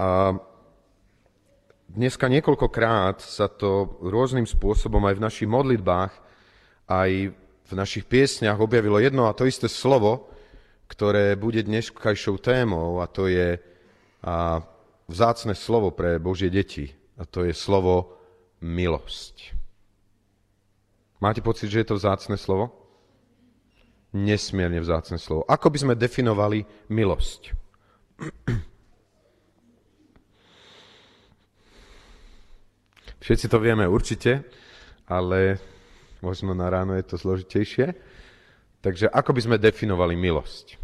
A dneska niekoľkokrát sa to rôznym spôsobom aj v našich modlitbách, aj v našich piesniach objavilo jedno a to isté slovo, ktoré bude dneskajšou témou a to je a, vzácne slovo pre Božie deti a to je slovo milosť. Máte pocit, že je to vzácne slovo? Nesmierne vzácne slovo. Ako by sme definovali milosť? Všetci to vieme určite, ale možno na ráno je to zložitejšie. Takže ako by sme definovali milosť?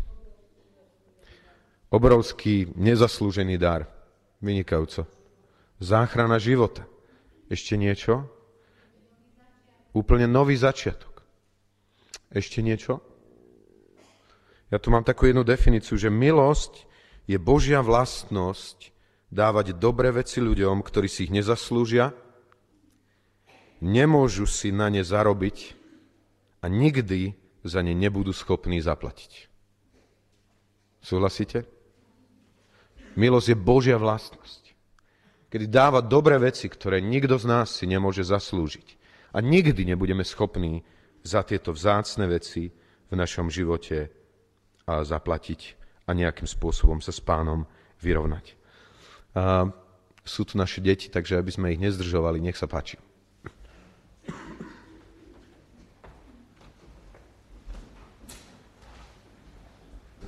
Obrovský nezaslúžený dar. Vynikajúco. Záchrana života. Ešte niečo? Úplne nový začiatok. Ešte niečo? Ja tu mám takú jednu definíciu, že milosť je Božia vlastnosť dávať dobré veci ľuďom, ktorí si ich nezaslúžia, nemôžu si na ne zarobiť a nikdy za ne nebudú schopní zaplatiť. Súhlasíte? Milosť je Božia vlastnosť, kedy dáva dobré veci, ktoré nikto z nás si nemôže zaslúžiť. A nikdy nebudeme schopní za tieto vzácne veci v našom živote a zaplatiť a nejakým spôsobom sa s pánom vyrovnať. A sú tu naše deti, takže aby sme ich nezdržovali, nech sa páči.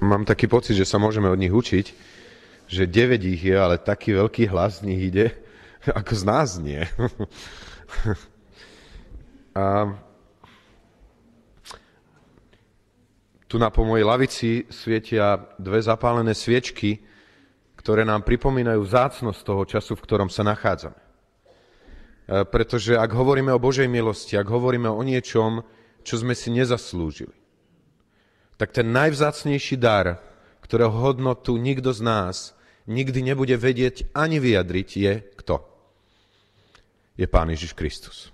Mám taký pocit, že sa môžeme od nich učiť, že 9 ich je, ale taký veľký hlas z nich ide, ako z nás nie. A tu na po mojej lavici svietia dve zapálené sviečky, ktoré nám pripomínajú zácnosť toho času, v ktorom sa nachádzame. E, pretože ak hovoríme o Božej milosti, ak hovoríme o niečom, čo sme si nezaslúžili, tak ten najvzácnejší dar, ktorého hodnotu nikto z nás nikdy nebude vedieť ani vyjadriť, je kto? Je Pán Ježiš Kristus.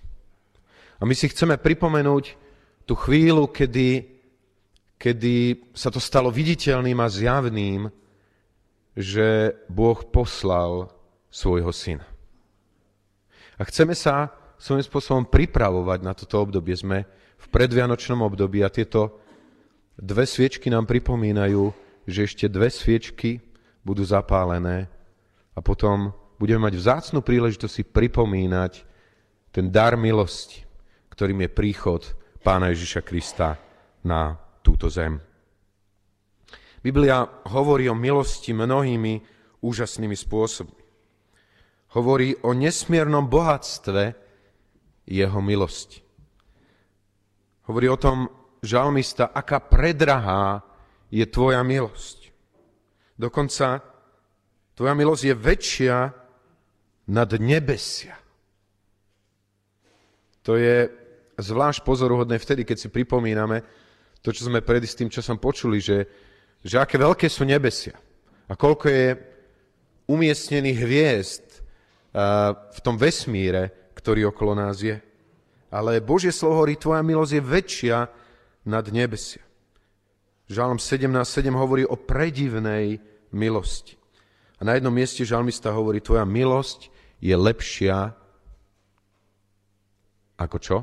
A my si chceme pripomenúť tú chvíľu, kedy, kedy sa to stalo viditeľným a zjavným, že Boh poslal svojho syna. A chceme sa svojím spôsobom pripravovať na toto obdobie. Sme v predvianočnom období a tieto dve sviečky nám pripomínajú, že ešte dve sviečky budú zapálené a potom budeme mať vzácnu príležitosť si pripomínať ten dar milosti, ktorým je príchod pána Ježiša Krista na túto zem. Biblia hovorí o milosti mnohými úžasnými spôsobmi. Hovorí o nesmiernom bohatstve jeho milosti. Hovorí o tom žalmista, aká predrahá je tvoja milosť. Dokonca tvoja milosť je väčšia nad nebesia. To je zvlášť pozoruhodné vtedy, keď si pripomíname to, čo sme pred istým časom počuli, že, že aké veľké sú nebesia a koľko je umiestnených hviezd v tom vesmíre, ktorý okolo nás je. Ale Božie slovo hovorí, tvoja milosť je väčšia nad nebesia. Žalm 17.7 hovorí o predivnej milosti. A na jednom mieste žalmista hovorí, tvoja milosť je lepšia ako čo?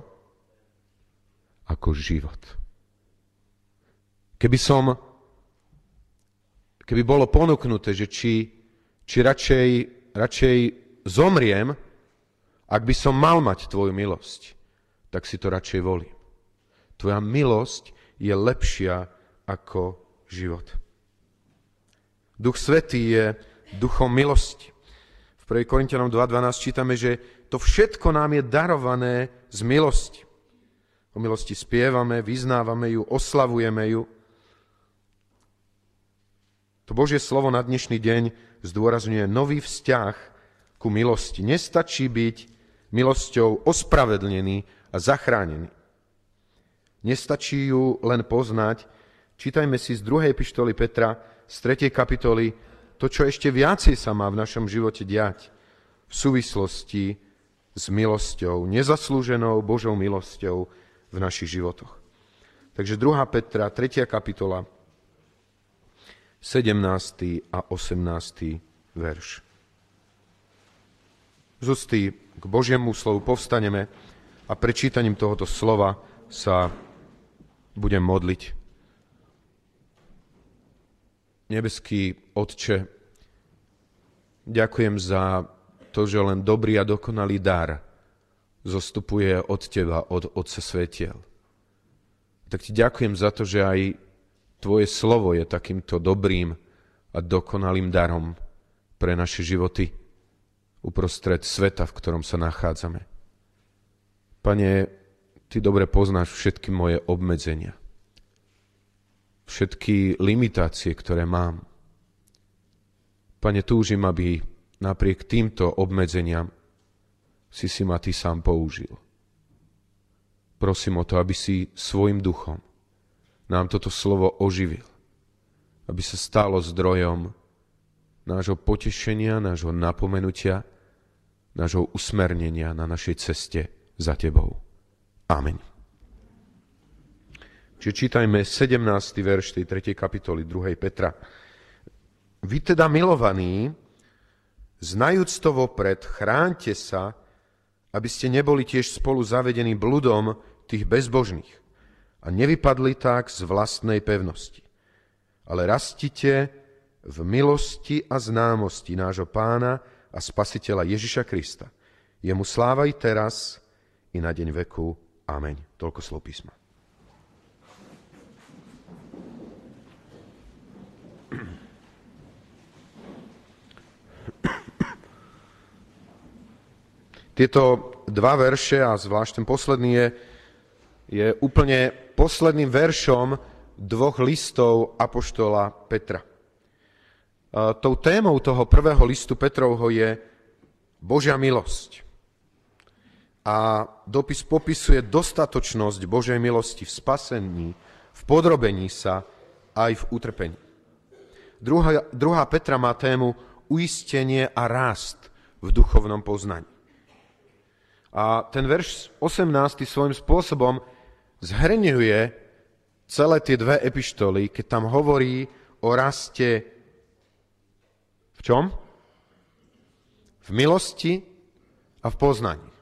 ako život. Keby som, keby bolo ponúknuté, že či, či radšej, radšej zomriem, ak by som mal mať tvoju milosť, tak si to radšej volím. Tvoja milosť je lepšia ako život. Duch Svetý je duchom milosti. V 1. Korintianom 2.12 čítame, že to všetko nám je darované z milosti. O milosti spievame, vyznávame ju, oslavujeme ju. To Božie slovo na dnešný deň zdôrazňuje nový vzťah ku milosti. Nestačí byť milosťou ospravedlnený a zachránený. Nestačí ju len poznať. Čítajme si z druhej epištoly Petra, z 3. kapitoly, to, čo ešte viacej sa má v našom živote diať v súvislosti s milosťou, nezaslúženou Božou milosťou, v našich životoch. Takže 2. Petra, 3. kapitola, 17. a 18. verš. z ústy k Božiemu slovu povstaneme a prečítaním tohoto slova sa budem modliť. Nebeský Otče, ďakujem za to, že len dobrý a dokonalý dar zostupuje od Teba, od Otca Svetiel. Tak Ti ďakujem za to, že aj Tvoje slovo je takýmto dobrým a dokonalým darom pre naše životy uprostred sveta, v ktorom sa nachádzame. Pane, Ty dobre poznáš všetky moje obmedzenia, všetky limitácie, ktoré mám. Pane, túžim, aby napriek týmto obmedzeniam si si ma Ty sám použil. Prosím o to, aby si svojim duchom nám toto slovo oživil, aby sa stalo zdrojom nášho potešenia, nášho napomenutia nášho usmernenia na našej ceste za Tebou. Amen. Čiže čítajme 17. verš tej 3. kapitoly 2. Petra. Vy teda milovaní, znajúc to vopred, chránte sa, aby ste neboli tiež spolu zavedení bludom tých bezbožných a nevypadli tak z vlastnej pevnosti. Ale rastite v milosti a známosti nášho pána a spasiteľa Ježiša Krista. Jemu sláva i teraz, i na deň veku. Ameň. Toľko slov písma. Tieto dva verše, a zvlášť ten posledný je, je úplne posledným veršom dvoch listov Apoštola Petra. Tou témou toho prvého listu Petrovho je Božia milosť. A dopis popisuje dostatočnosť Božej milosti v spasení, v podrobení sa aj v utrpení. Druhá, druhá Petra má tému uistenie a rást v duchovnom poznaní. A ten verš 18. svojím spôsobom zhrňuje celé tie dve epištoly, keď tam hovorí o raste čom? V milosti a v poznaní.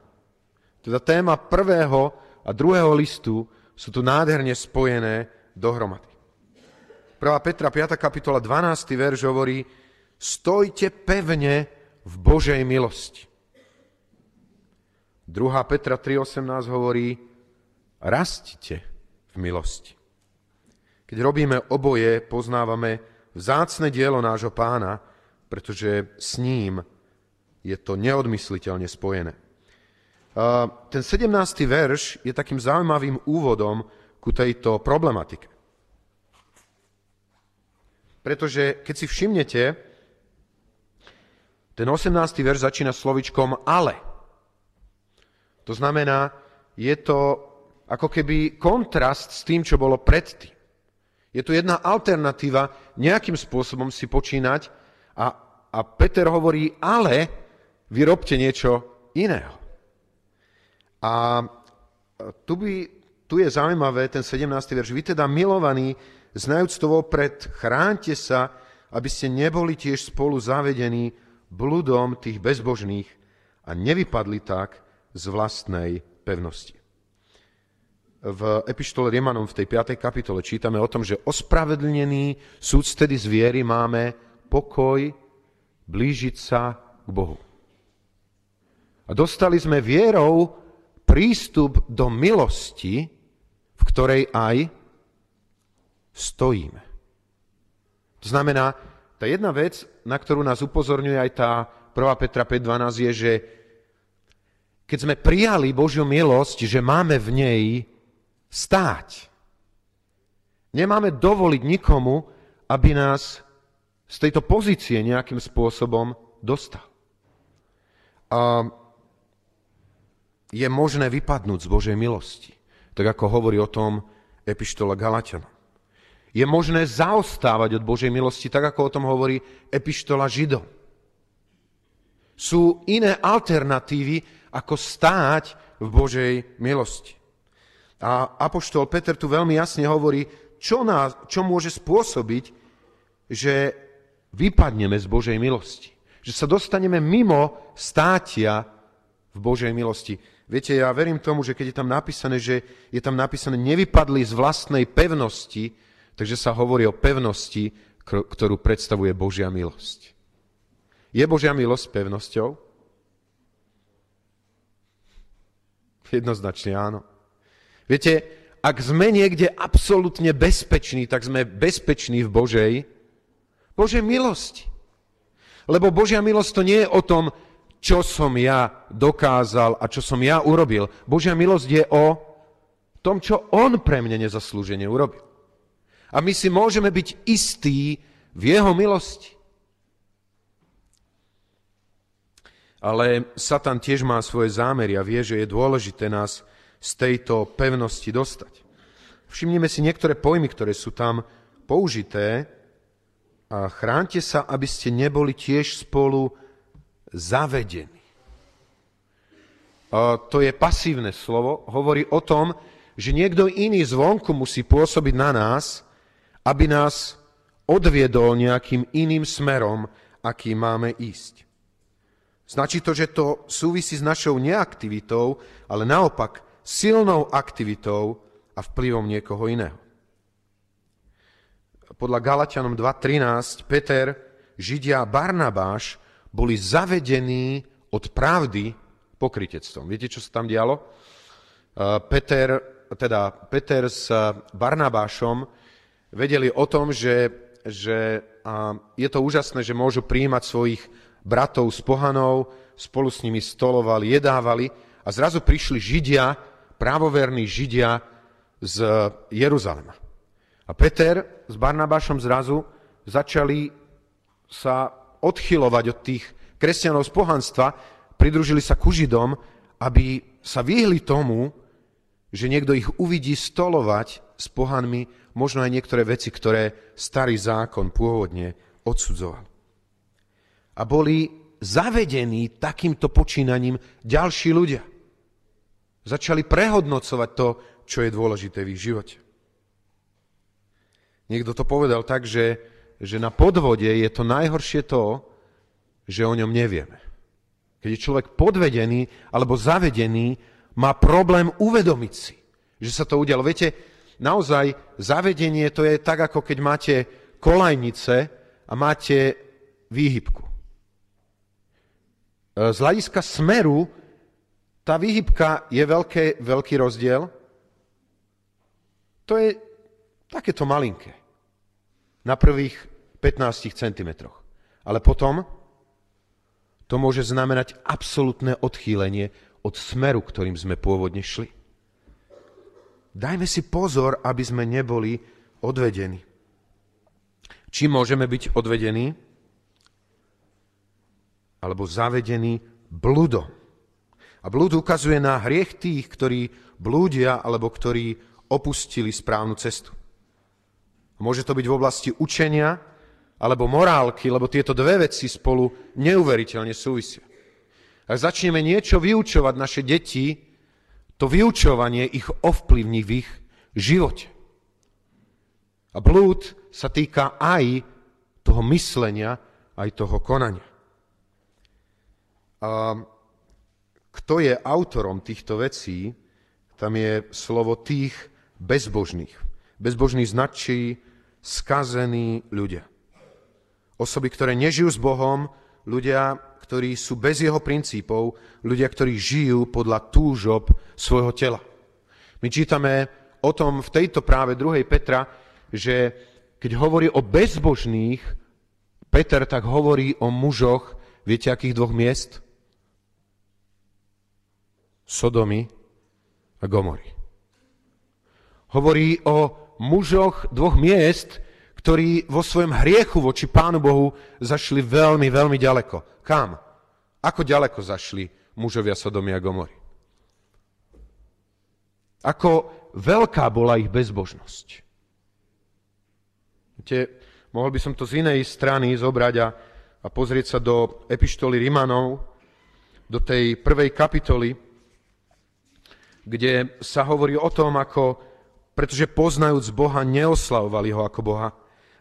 Teda téma prvého a druhého listu sú tu nádherne spojené dohromady. 1. Petra 5. kapitola 12. verš hovorí stojte pevne v Božej milosti. 2. Petra 3.18 hovorí rastite v milosti. Keď robíme oboje, poznávame vzácne dielo nášho pána, pretože s ním je to neodmysliteľne spojené. Ten 17. verš je takým zaujímavým úvodom ku tejto problematike. Pretože keď si všimnete, ten 18. verš začína slovičkom ale. To znamená, je to ako keby kontrast s tým, čo bolo predtým. Je tu jedna alternatíva nejakým spôsobom si počínať a, a Peter hovorí, ale vyrobte niečo iného. A tu, by, tu je zaujímavé, ten 17. verš. Vy teda milovaní, znajúc to vopred, chránte sa, aby ste neboli tiež spolu zavedení bludom tých bezbožných a nevypadli tak z vlastnej pevnosti. V epištole Riemanom v tej 5. kapitole čítame o tom, že ospravedlnený súd tedy zviery máme pokoj, blížiť sa k Bohu. A dostali sme vierou prístup do milosti, v ktorej aj stojíme. To znamená, tá jedna vec, na ktorú nás upozorňuje aj tá 1. Petra 5.12 je, že keď sme prijali Božiu milosť, že máme v nej stáť. Nemáme dovoliť nikomu, aby nás z tejto pozície nejakým spôsobom dostal. A je možné vypadnúť z Božej milosti, tak ako hovorí o tom Epištola Galatianom. Je možné zaostávať od Božej milosti, tak ako o tom hovorí Epištola Židom. Sú iné alternatívy, ako stáť v Božej milosti. A Apoštol Peter tu veľmi jasne hovorí, čo, nás, čo môže spôsobiť, že vypadneme z Božej milosti. Že sa dostaneme mimo státia v Božej milosti. Viete, ja verím tomu, že keď je tam napísané, že je tam napísané nevypadli z vlastnej pevnosti, takže sa hovorí o pevnosti, ktorú predstavuje Božia milosť. Je Božia milosť pevnosťou? Jednoznačne áno. Viete, ak sme niekde absolútne bezpeční, tak sme bezpeční v Božej, Božej milosti. Lebo Božia milosť to nie je o tom, čo som ja dokázal a čo som ja urobil. Božia milosť je o tom, čo On pre mňa nezaslúžene urobil. A my si môžeme byť istí v Jeho milosti. Ale Satan tiež má svoje zámery a vie, že je dôležité nás z tejto pevnosti dostať. Všimnime si niektoré pojmy, ktoré sú tam použité a chránte sa, aby ste neboli tiež spolu zavedení. To je pasívne slovo, hovorí o tom, že niekto iný zvonku musí pôsobiť na nás, aby nás odviedol nejakým iným smerom, aký máme ísť. Značí to, že to súvisí s našou neaktivitou, ale naopak silnou aktivitou a vplyvom niekoho iného. Podľa Galatianom 2.13 Peter, Židia Barnabáš boli zavedení od pravdy pokritectvom. Viete, čo sa tam dialo? Peter, teda Peter s Barnabášom vedeli o tom, že, že je to úžasné, že môžu príjmať svojich bratov z pohanov, spolu s nimi stolovali, jedávali a zrazu prišli Židia, právoverní Židia z Jeruzalema. A Peter s Barnabášom zrazu začali sa odchylovať od tých kresťanov z pohanstva, pridružili sa ku Židom, aby sa vyhli tomu, že niekto ich uvidí stolovať s pohanmi, možno aj niektoré veci, ktoré starý zákon pôvodne odsudzoval a boli zavedení takýmto počínaním ďalší ľudia. Začali prehodnocovať to, čo je dôležité v ich živote. Niekto to povedal tak, že, že na podvode je to najhoršie to, že o ňom nevieme. Keď je človek podvedený alebo zavedený, má problém uvedomiť si, že sa to udialo. Viete, naozaj zavedenie to je tak, ako keď máte kolajnice a máte výhybku. E, z hľadiska smeru tá výhybka je veľké, veľký rozdiel. To je takéto malinké. Na prvých 15 cm. Ale potom to môže znamenať absolútne odchýlenie od smeru, ktorým sme pôvodne šli. Dajme si pozor, aby sme neboli odvedení. Čím môžeme byť odvedení? alebo zavedený bludom. A blúd ukazuje na hriech tých, ktorí blúdia alebo ktorí opustili správnu cestu. Môže to byť v oblasti učenia alebo morálky, lebo tieto dve veci spolu neuveriteľne súvisia. Ak začneme niečo vyučovať naše deti, to vyučovanie ich ovplyvní v ich živote. A blúd sa týka aj toho myslenia, aj toho konania. A kto je autorom týchto vecí, tam je slovo tých bezbožných. Bezbožní značí skazení ľudia. Osoby, ktoré nežijú s Bohom, ľudia, ktorí sú bez jeho princípov, ľudia, ktorí žijú podľa túžob svojho tela. My čítame o tom v tejto práve 2. Petra, že keď hovorí o bezbožných, Peter tak hovorí o mužoch, viete, akých dvoch miest? Sodomy a Gomory. Hovorí o mužoch dvoch miest, ktorí vo svojom hriechu voči Pánu Bohu zašli veľmi, veľmi ďaleko. Kam? Ako ďaleko zašli mužovia Sodomy a Gomory? Ako veľká bola ich bezbožnosť. Viete, mohol by som to z inej strany zobrať a, a pozrieť sa do epištoly Rimanov, do tej prvej kapitoly, kde sa hovorí o tom, ako, pretože poznajúc Boha, neoslavovali ho ako Boha,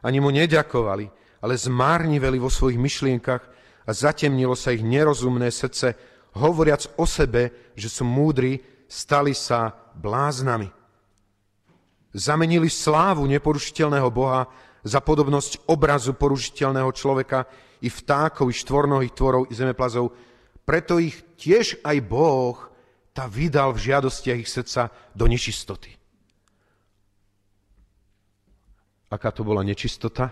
ani mu neďakovali, ale zmárniveli vo svojich myšlienkach a zatemnilo sa ich nerozumné srdce, hovoriac o sebe, že sú múdri, stali sa bláznami. Zamenili slávu neporušiteľného Boha za podobnosť obrazu porušiteľného človeka i vtákov, i štvornohých tvorov, i zemeplazov. Preto ich tiež aj Boh tá vydal v žiadostiach ich srdca do nečistoty. Aká to bola nečistota?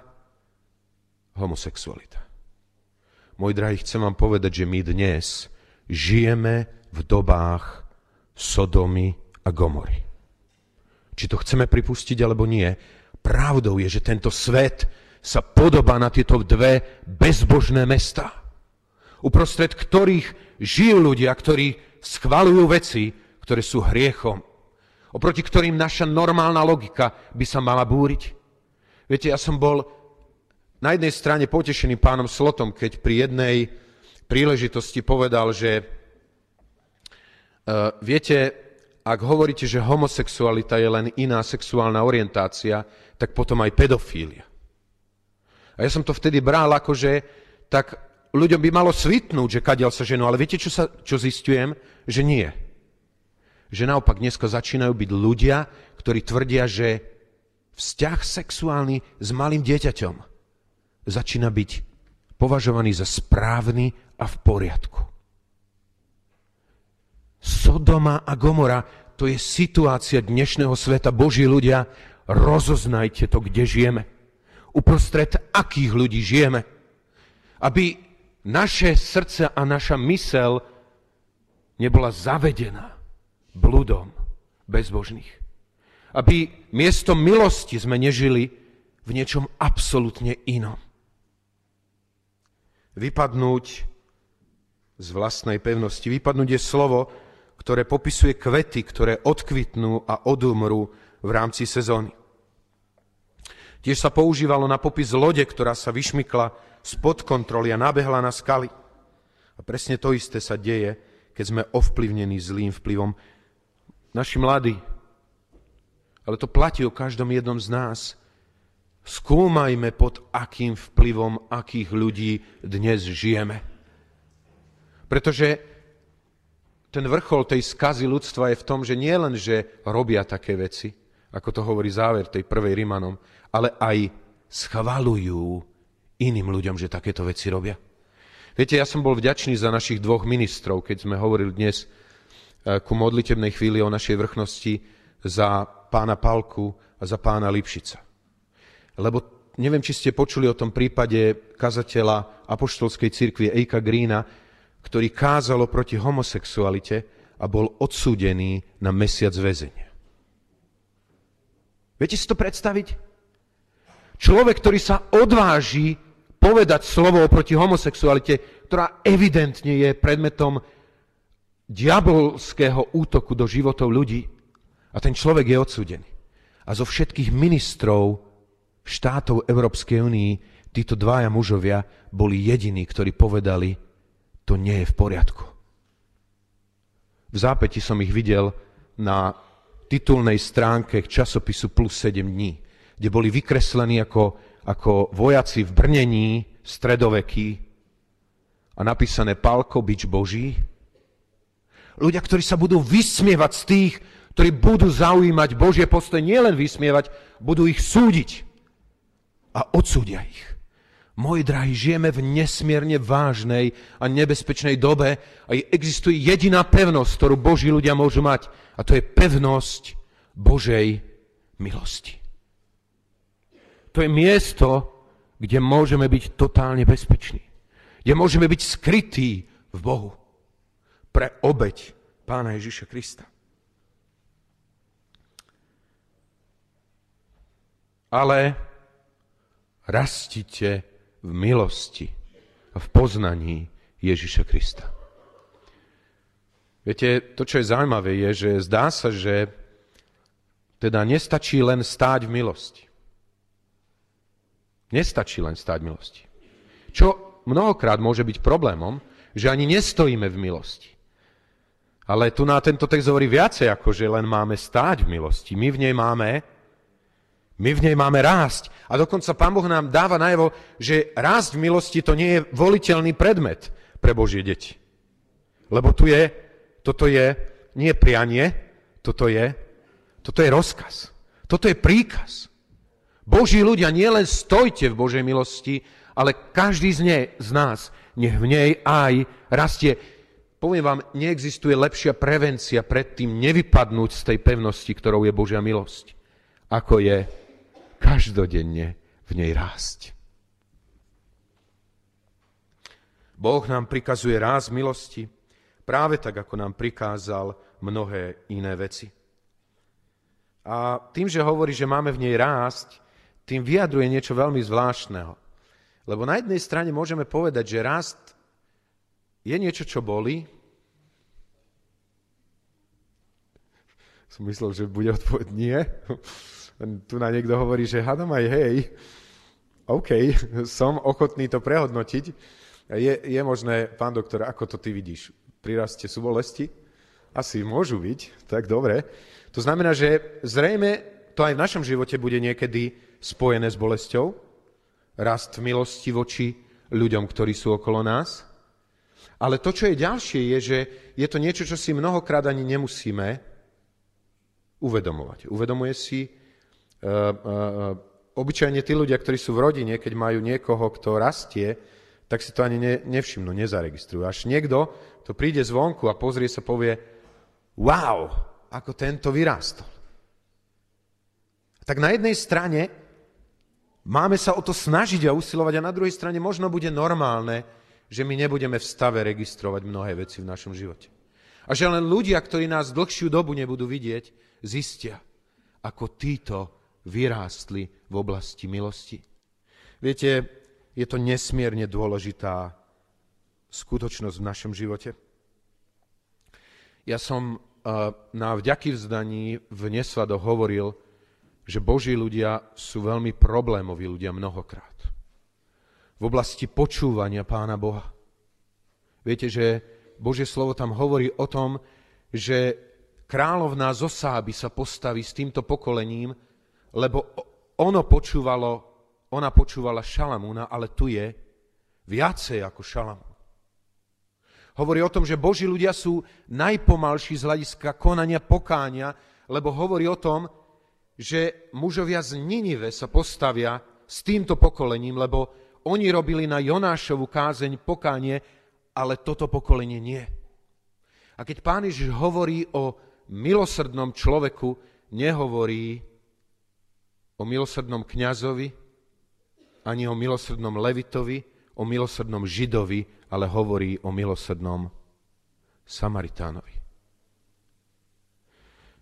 Homosexualita. Môj drahý, chcem vám povedať, že my dnes žijeme v dobách Sodomy a Gomory. Či to chceme pripustiť alebo nie, pravdou je, že tento svet sa podobá na tieto dve bezbožné mesta, uprostred ktorých žijú ľudia, ktorí schvalujú veci, ktoré sú hriechom, oproti ktorým naša normálna logika by sa mala búriť. Viete, ja som bol na jednej strane potešený pánom Slotom, keď pri jednej príležitosti povedal, že uh, viete, ak hovoríte, že homosexualita je len iná sexuálna orientácia, tak potom aj pedofília. A ja som to vtedy bral ako, že tak ľuďom by malo svitnúť, že kadiaľ sa ženú, ale viete, čo, sa, čo zistujem? Že nie. Že naopak dneska začínajú byť ľudia, ktorí tvrdia, že vzťah sexuálny s malým dieťaťom začína byť považovaný za správny a v poriadku. Sodoma a Gomora to je situácia dnešného sveta. Boží ľudia, rozoznajte to, kde žijeme. Uprostred akých ľudí žijeme. Aby naše srdce a naša mysel nebola zavedená bludom bezbožných. Aby miesto milosti sme nežili v niečom absolútne inom vypadnúť z vlastnej pevnosti. Vypadnúť je slovo, ktoré popisuje kvety, ktoré odkvitnú a odumrú v rámci sezóny. Tiež sa používalo na popis lode, ktorá sa vyšmykla spod kontroly a nabehla na skaly. A presne to isté sa deje, keď sme ovplyvnení zlým vplyvom. Naši mladí, ale to platí o každom jednom z nás, skúmajme, pod akým vplyvom akých ľudí dnes žijeme. Pretože ten vrchol tej skazy ľudstva je v tom, že nie len, že robia také veci, ako to hovorí záver tej prvej Rimanom, ale aj schvalujú iným ľuďom, že takéto veci robia. Viete, ja som bol vďačný za našich dvoch ministrov, keď sme hovorili dnes eh, ku modlitebnej chvíli o našej vrchnosti za pána Palku a za pána Lipšica. Lebo neviem, či ste počuli o tom prípade kazateľa apoštolskej cirkvi Eika Greena, ktorý kázalo proti homosexualite a bol odsúdený na mesiac väzenia. Viete si to predstaviť? Človek, ktorý sa odváži povedať slovo proti homosexualite, ktorá evidentne je predmetom diabolského útoku do životov ľudí. A ten človek je odsúdený. A zo všetkých ministrov štátov Európskej únii títo dvaja mužovia boli jediní, ktorí povedali, to nie je v poriadku. V zápäti som ich videl na titulnej stránke časopisu Plus 7 dní, kde boli vykreslení ako, ako vojaci v brnení stredoveký a napísané Pálko, bič Boží. Ľudia, ktorí sa budú vysmievať z tých, ktorí budú zaujímať Božie postoje, nielen vysmievať, budú ich súdiť a odsúdia ich. Moji drahí, žijeme v nesmierne vážnej a nebezpečnej dobe a existuje jediná pevnosť, ktorú Boží ľudia môžu mať a to je pevnosť Božej milosti. To je miesto, kde môžeme byť totálne bezpeční. Kde môžeme byť skrytí v Bohu pre obeď Pána Ježiša Krista. Ale rastite v milosti a v poznaní Ježiša Krista. Viete, to, čo je zaujímavé, je, že zdá sa, že teda nestačí len stáť v milosti. Nestačí len stáť v milosti. Čo mnohokrát môže byť problémom, že ani nestojíme v milosti. Ale tu na tento text hovorí viacej, ako že len máme stáť v milosti. My v nej máme My v nej máme rásť. A dokonca Pán Boh nám dáva najavo, že rásť v milosti to nie je voliteľný predmet pre Božie deti. Lebo tu je, toto je nie prianie, toto je, toto je rozkaz. Toto je príkaz. Boží ľudia, nielen stojte v Božej milosti, ale každý z, nej, z nás nech v nej aj rastie. Poviem vám, neexistuje lepšia prevencia pred tým nevypadnúť z tej pevnosti, ktorou je Božia milosť, ako je každodenne v nej rásť. Boh nám prikazuje ráz milosti, práve tak, ako nám prikázal mnohé iné veci. A tým, že hovorí, že máme v nej rásť, tým vyjadruje niečo veľmi zvláštneho. Lebo na jednej strane môžeme povedať, že rast je niečo, čo boli. Som myslel, že bude odpoveď nie tu na niekto hovorí, že hádam aj hej, OK, som ochotný to prehodnotiť. Je, je možné, pán doktor, ako to ty vidíš? Prirastie sú bolesti? Asi môžu byť, tak dobre. To znamená, že zrejme to aj v našom živote bude niekedy spojené s bolesťou, rast milosti voči ľuďom, ktorí sú okolo nás. Ale to, čo je ďalšie, je, že je to niečo, čo si mnohokrát ani nemusíme uvedomovať. Uvedomuje si obyčajne tí ľudia, ktorí sú v rodine, keď majú niekoho, kto rastie, tak si to ani ne, nevšimnú, nezaregistrujú. Až niekto to príde zvonku a pozrie sa, povie, wow, ako tento vyrástol. Tak na jednej strane máme sa o to snažiť a usilovať a na druhej strane možno bude normálne, že my nebudeme v stave registrovať mnohé veci v našom živote. A že len ľudia, ktorí nás dlhšiu dobu nebudú vidieť, zistia, ako títo vyrástli v oblasti milosti. Viete, je to nesmierne dôležitá skutočnosť v našom živote. Ja som eh, na vďaky vzdaní v Nesvado hovoril, že Boží ľudia sú veľmi problémoví ľudia mnohokrát. V oblasti počúvania Pána Boha. Viete, že Božie slovo tam hovorí o tom, že kráľovná zosáby sa postaví s týmto pokolením, lebo ono počúvalo, ona počúvala Šalamúna, ale tu je viacej ako Šalamún. Hovorí o tom, že Boží ľudia sú najpomalší z hľadiska konania pokánia, lebo hovorí o tom, že mužovia z Ninive sa postavia s týmto pokolením, lebo oni robili na Jonášovu kázeň pokánie, ale toto pokolenie nie. A keď pán Ježiš hovorí o milosrdnom človeku, nehovorí o milosrdnom kňazovi, ani o milosrdnom levitovi, o milosrdnom židovi, ale hovorí o milosrdnom Samaritánovi.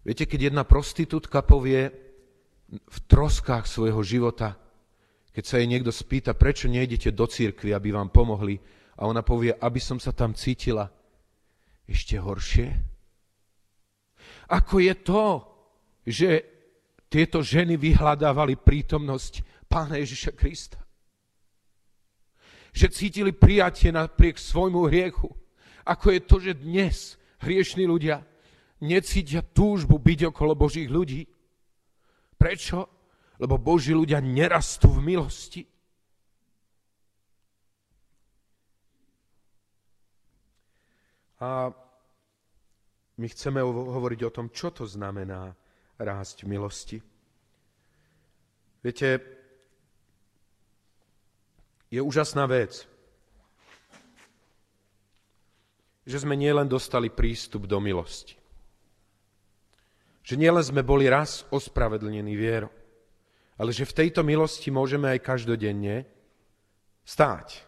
Viete, keď jedna prostitútka povie v troskách svojho života, keď sa jej niekto spýta, prečo nejdete do církvy, aby vám pomohli, a ona povie, aby som sa tam cítila ešte horšie. Ako je to, že tieto ženy vyhľadávali prítomnosť Pána Ježiša Krista. Že cítili prijatie napriek svojmu hriechu. Ako je to, že dnes hriešní ľudia necítia túžbu byť okolo Božích ľudí. Prečo? Lebo Boží ľudia nerastú v milosti. A my chceme hovoriť o tom, čo to znamená rásť v milosti. Viete, je úžasná vec, že sme nielen dostali prístup do milosti. Že nielen sme boli raz ospravedlnení vierou, ale že v tejto milosti môžeme aj každodenne stáť.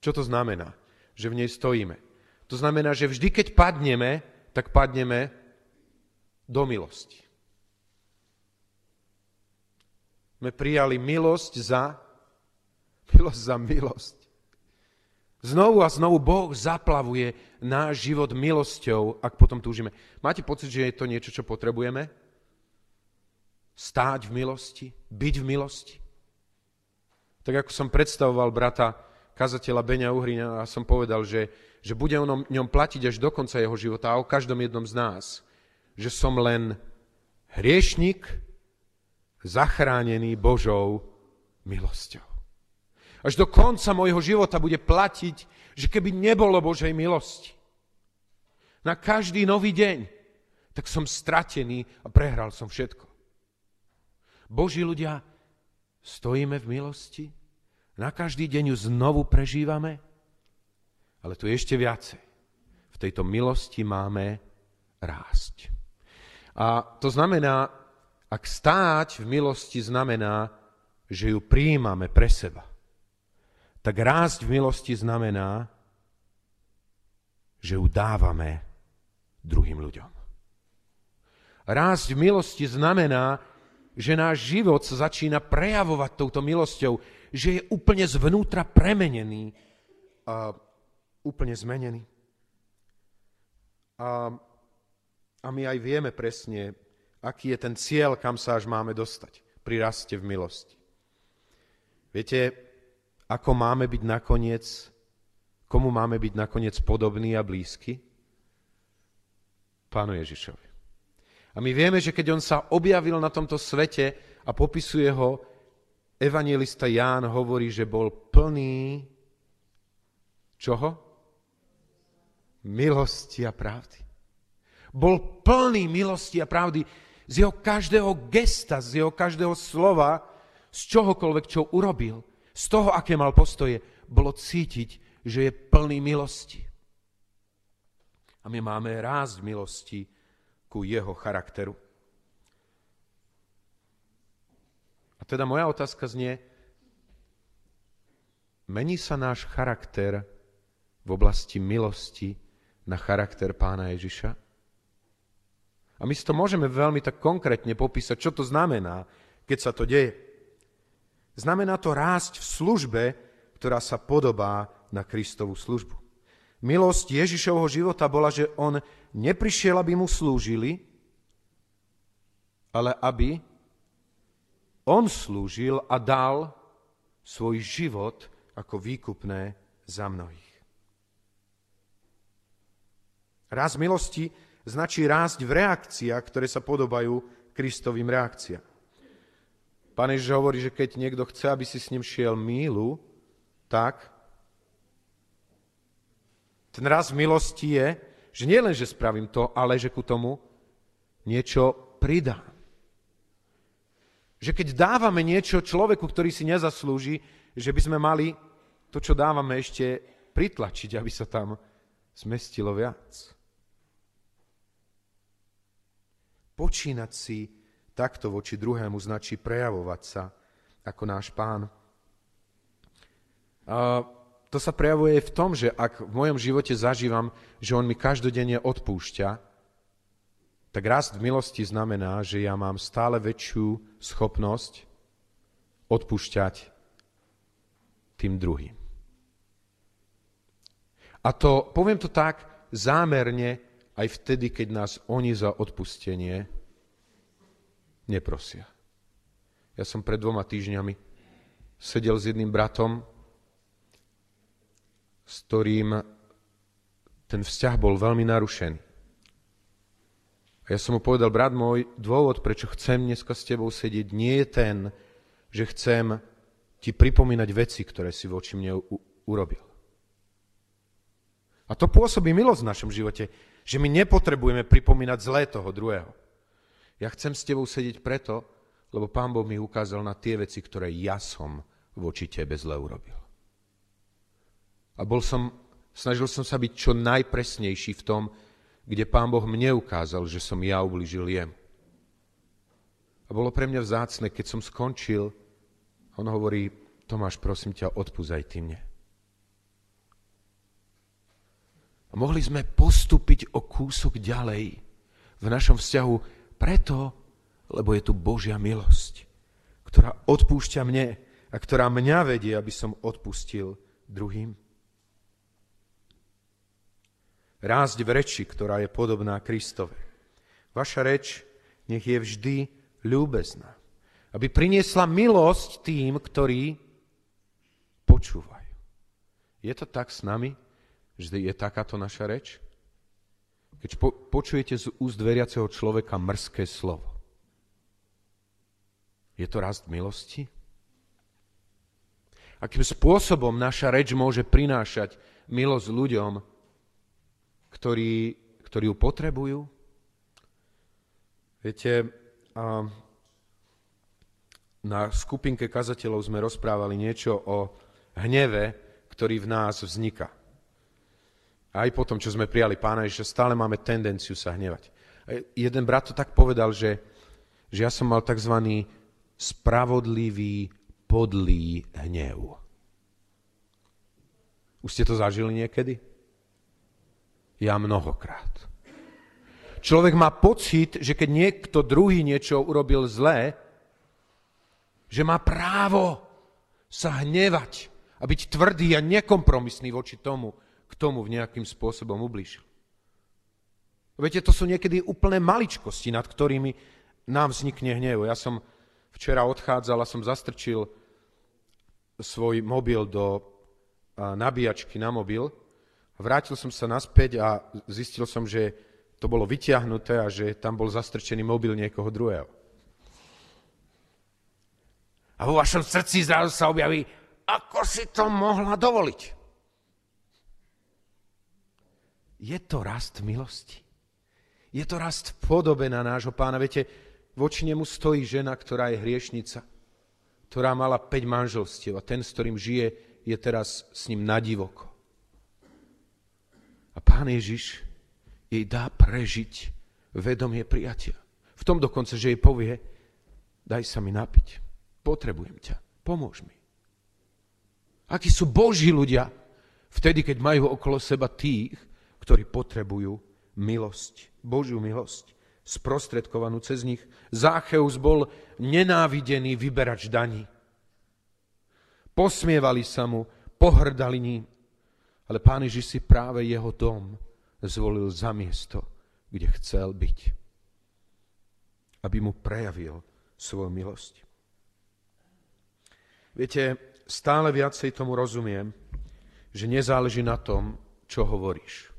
Čo to znamená? Že v nej stojíme. To znamená, že vždy, keď padneme, tak padneme do milosti. Sme prijali milosť za milosť za milosť. Znovu a znovu Boh zaplavuje náš život milosťou, ak potom túžime. Máte pocit, že je to niečo, čo potrebujeme? Stáť v milosti, byť v milosti. Tak ako som predstavoval brata kazateľa Beňa Uhrina a som povedal, že, že bude o ňom platiť až do konca jeho života a o každom jednom z nás. Že som len hriešnik, zachránený Božou milosťou. Až do konca môjho života bude platiť, že keby nebolo Božej milosti, na každý nový deň, tak som stratený a prehral som všetko. Boží ľudia, stojíme v milosti, na každý deň ju znovu prežívame, ale tu ešte viacej. V tejto milosti máme rásť. A to znamená, ak stáť v milosti znamená, že ju prijímame pre seba, tak rásť v milosti znamená, že ju dávame druhým ľuďom. Rásť v milosti znamená, že náš život sa začína prejavovať touto milosťou, že je úplne zvnútra premenený a úplne zmenený. A, a my aj vieme presne, aký je ten cieľ, kam sa až máme dostať pri raste v milosti. Viete, ako máme byť nakoniec, komu máme byť nakoniec podobný a blízky? Pánu Ježišovi. A my vieme, že keď on sa objavil na tomto svete a popisuje ho, evangelista Ján hovorí, že bol plný čoho? Milosti a pravdy. Bol plný milosti a pravdy z jeho každého gesta, z jeho každého slova, z čohokoľvek, čo urobil, z toho, aké mal postoje, bolo cítiť, že je plný milosti. A my máme rásť milosti ku jeho charakteru. A teda moja otázka znie, mení sa náš charakter v oblasti milosti na charakter pána Ježiša? A my si to môžeme veľmi tak konkrétne popísať, čo to znamená, keď sa to deje. Znamená to rásť v službe, ktorá sa podobá na Kristovú službu. Milosť Ježišovho života bola, že on neprišiel, aby mu slúžili, ale aby on slúžil a dal svoj život ako výkupné za mnohých. Raz milosti značí rásť v reakciách, ktoré sa podobajú Kristovým reakciám. Pán Ježiš hovorí, že keď niekto chce, aby si s ním šiel mílu, tak ten raz milosti je, že nie len, že spravím to, ale že ku tomu niečo pridám. Že keď dávame niečo človeku, ktorý si nezaslúži, že by sme mali to, čo dávame, ešte pritlačiť, aby sa tam zmestilo viac. Počínať si takto voči druhému značí prejavovať sa ako náš pán. A to sa prejavuje v tom, že ak v mojom živote zažívam, že on mi každodenne odpúšťa, tak rast v milosti znamená, že ja mám stále väčšiu schopnosť odpúšťať tým druhým. A to, poviem to tak, zámerne aj vtedy, keď nás oni za odpustenie neprosia. Ja som pred dvoma týždňami sedel s jedným bratom, s ktorým ten vzťah bol veľmi narušený. A ja som mu povedal, brat môj, dôvod, prečo chcem dneska s tebou sedieť, nie je ten, že chcem ti pripomínať veci, ktoré si voči mne u- urobil. A to pôsobí milosť v našom živote, že my nepotrebujeme pripomínať zlé toho druhého. Ja chcem s tebou sedieť preto, lebo Pán Boh mi ukázal na tie veci, ktoré ja som voči tebe zle urobil. A bol som, snažil som sa byť čo najpresnejší v tom, kde Pán Boh mne ukázal, že som ja ubližil jem. A bolo pre mňa vzácne, keď som skončil, on hovorí, Tomáš, prosím ťa, odpúzaj ty mne. A mohli sme postúpiť o kúsok ďalej v našom vzťahu preto, lebo je tu Božia milosť, ktorá odpúšťa mne a ktorá mňa vedie, aby som odpustil druhým rásť v reči, ktorá je podobná Kristove. Vaša reč nech je vždy ľúbezná, aby priniesla milosť tým, ktorí počúvajú. Je to tak s nami, že je takáto naša reč? Keď po, počujete z úst veriaceho človeka mrzké slovo, Je to rast milosti? Akým spôsobom naša reč môže prinášať milosť ľuďom, ktorí, ktorí ju potrebujú? Viete, na skupinke kazateľov sme rozprávali niečo o hneve, ktorý v nás vzniká. Aj po tom, čo sme prijali pána že stále máme tendenciu sa hnevať. Jeden brat to tak povedal, že, že ja som mal tzv. spravodlivý podlý hnev. Už ste to zažili niekedy? Ja mnohokrát. Človek má pocit, že keď niekto druhý niečo urobil zlé, že má právo sa hnevať a byť tvrdý a nekompromisný voči tomu, k tomu v nejakým spôsobom ublížil. Viete, to sú niekedy úplné maličkosti, nad ktorými nám vznikne hnev. Ja som včera odchádzal a som zastrčil svoj mobil do nabíjačky na mobil. Vrátil som sa naspäť a zistil som, že to bolo vyťahnuté a že tam bol zastrčený mobil niekoho druhého. A vo vašom srdci zrazu sa objaví, ako si to mohla dovoliť. Je to rast milosti. Je to rast v podobe na nášho pána. Viete, voči nemu stojí žena, ktorá je hriešnica, ktorá mala 5 manželstiev a ten, s ktorým žije, je teraz s ním na divoko. A pán Ježiš jej dá prežiť vedomie prijatia. V tom dokonca, že jej povie, daj sa mi napiť potrebujem ťa, pomôž mi. Akí sú Boží ľudia vtedy, keď majú okolo seba tých, ktorí potrebujú milosť, Božiu milosť, sprostredkovanú cez nich. Zácheus bol nenávidený vyberač daní. Posmievali sa mu, pohrdali ním, ale pán Ježiš si práve jeho dom zvolil za miesto, kde chcel byť, aby mu prejavil svoju milosť. Viete, stále viacej tomu rozumiem, že nezáleží na tom, čo hovoríš.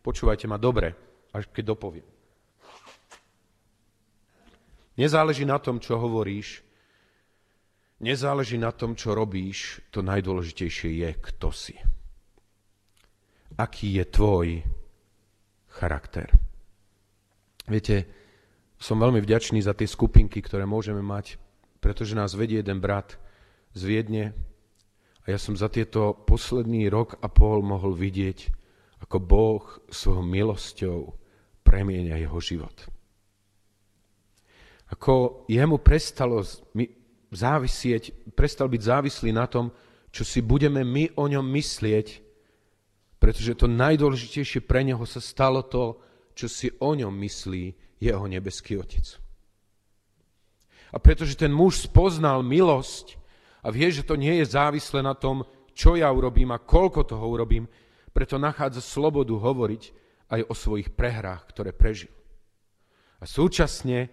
Počúvajte ma dobre, až keď dopoviem. Nezáleží na tom, čo hovoríš, nezáleží na tom, čo robíš, to najdôležitejšie je, kto si. Aký je tvoj charakter. Viete, som veľmi vďačný za tie skupinky, ktoré môžeme mať pretože nás vedie jeden brat z Viedne a ja som za tieto posledný rok a pol mohol vidieť, ako Boh svojou milosťou premienia jeho život. Ako jemu prestalo závisieť, prestal byť závislý na tom, čo si budeme my o ňom myslieť, pretože to najdôležitejšie pre neho sa stalo to, čo si o ňom myslí jeho nebeský Otec. A pretože ten muž spoznal milosť a vie, že to nie je závislé na tom, čo ja urobím a koľko toho urobím, preto nachádza slobodu hovoriť aj o svojich prehrách, ktoré prežil. A súčasne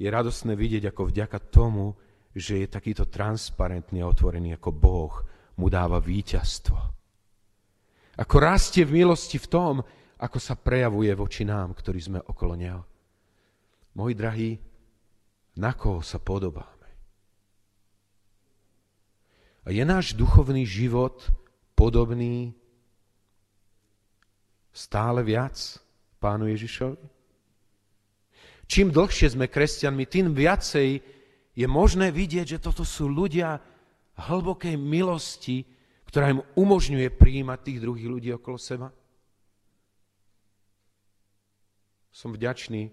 je radosné vidieť, ako vďaka tomu, že je takýto transparentný a otvorený ako Boh, mu dáva víťazstvo. Ako rastie v milosti v tom, ako sa prejavuje voči nám, ktorí sme okolo Neho. Moji drahí, na koho sa podobáme. A je náš duchovný život podobný stále viac pánu Ježišovi? Čím dlhšie sme kresťanmi, tým viacej je možné vidieť, že toto sú ľudia hlbokej milosti, ktorá im umožňuje prijímať tých druhých ľudí okolo seba. Som vďačný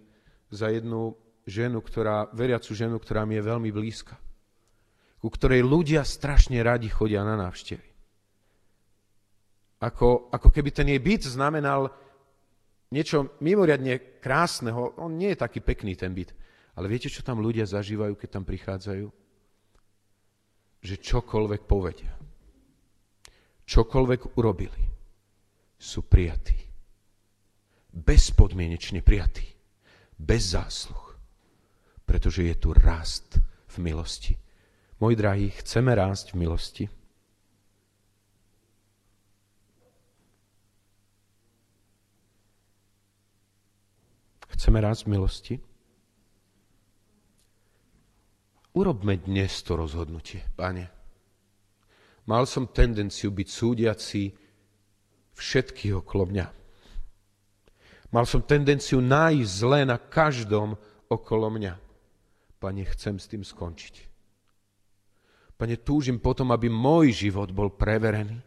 za jednu ženu, ktorá, veriacu ženu, ktorá mi je veľmi blízka. Ku ktorej ľudia strašne radi chodia na návštevy. Ako, ako keby ten jej byt znamenal niečo mimoriadne krásneho. On nie je taký pekný ten byt. Ale viete, čo tam ľudia zažívajú, keď tam prichádzajú? Že čokoľvek povedia, čokoľvek urobili, sú prijatí. Bezpodmienečne prijatí. Bez zásluh pretože je tu rast v milosti. Moji drahí, chceme rásť v milosti? Chceme rásť v milosti? urobme dnes to rozhodnutie, pane. Mal som tendenciu byť súdiaci všetkých okolo mňa. Mal som tendenciu nájsť zlé na každom okolo mňa. Pane, chcem s tým skončiť. Pane, túžim potom, aby môj život bol preverený.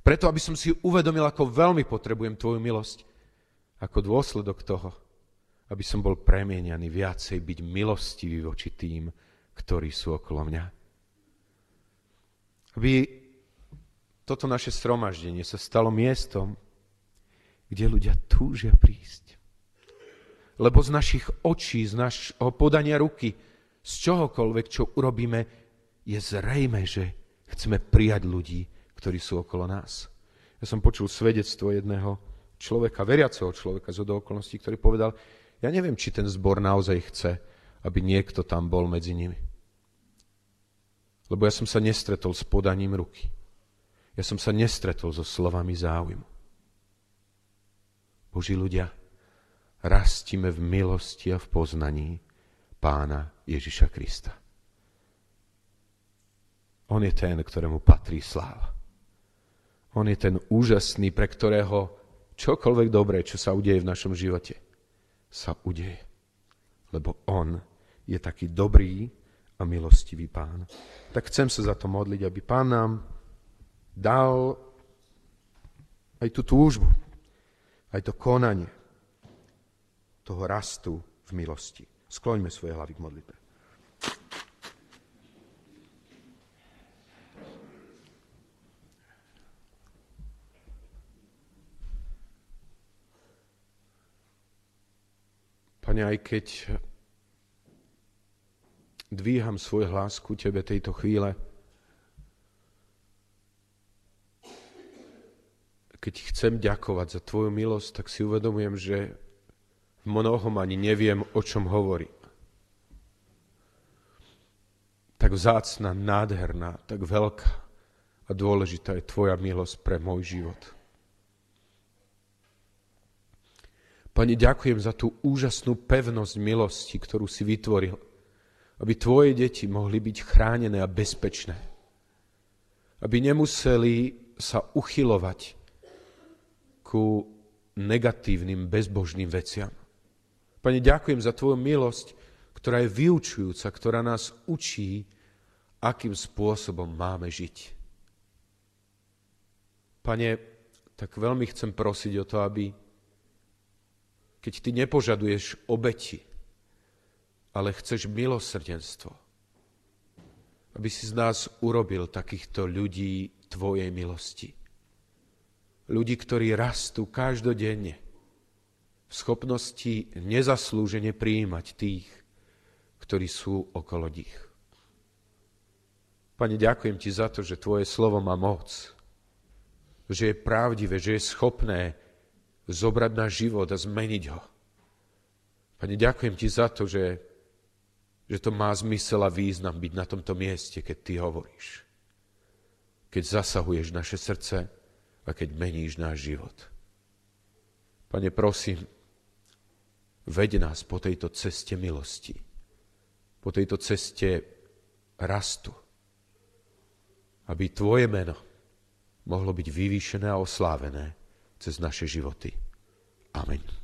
Preto, aby som si uvedomil, ako veľmi potrebujem Tvoju milosť. Ako dôsledok toho, aby som bol premienianý viacej byť milostivý voči tým, ktorí sú okolo mňa. Aby toto naše stromaždenie sa stalo miestom, kde ľudia túžia prísť. Lebo z našich očí, z našho podania ruky, z čohokoľvek, čo urobíme, je zrejme, že chceme prijať ľudí, ktorí sú okolo nás. Ja som počul svedectvo jedného človeka, veriaceho človeka z okolností, ktorý povedal, ja neviem, či ten zbor naozaj chce, aby niekto tam bol medzi nimi. Lebo ja som sa nestretol s podaním ruky. Ja som sa nestretol so slovami záujmu. Boží ľudia, rastíme v milosti a v poznaní pána Ježiša Krista. On je ten, ktorému patrí sláva. On je ten úžasný, pre ktorého čokoľvek dobré, čo sa udeje v našom živote, sa udeje. Lebo on je taký dobrý a milostivý pán. Tak chcem sa za to modliť, aby pán nám dal aj tú túžbu, aj to konanie toho rastu v milosti. Skloňme svoje hlavy k modlitbe. Pane, aj keď dvíham svoj hlas ku Tebe tejto chvíle. Keď chcem ďakovať za Tvoju milosť, tak si uvedomujem, že v mnohom ani neviem, o čom hovorím. Tak vzácna, nádherná, tak veľká a dôležitá je Tvoja milosť pre môj život. Pane, ďakujem za tú úžasnú pevnosť milosti, ktorú si vytvoril aby tvoje deti mohli byť chránené a bezpečné. Aby nemuseli sa uchylovať ku negatívnym, bezbožným veciam. Pane, ďakujem za Tvoju milosť, ktorá je vyučujúca, ktorá nás učí, akým spôsobom máme žiť. Pane, tak veľmi chcem prosiť o to, aby keď Ty nepožaduješ obeti, ale chceš milosrdenstvo. Aby si z nás urobil takýchto ľudí Tvojej milosti. Ľudí, ktorí rastú každodenne v schopnosti nezaslúžene prijímať tých, ktorí sú okolo nich. Pane, ďakujem Ti za to, že Tvoje slovo má moc, že je pravdivé, že je schopné zobrať náš život a zmeniť ho. Pane, ďakujem Ti za to, že že to má zmysel a význam byť na tomto mieste, keď ty hovoríš. Keď zasahuješ naše srdce a keď meníš náš život. Pane, prosím, veď nás po tejto ceste milosti, po tejto ceste rastu, aby Tvoje meno mohlo byť vyvýšené a oslávené cez naše životy. Amen.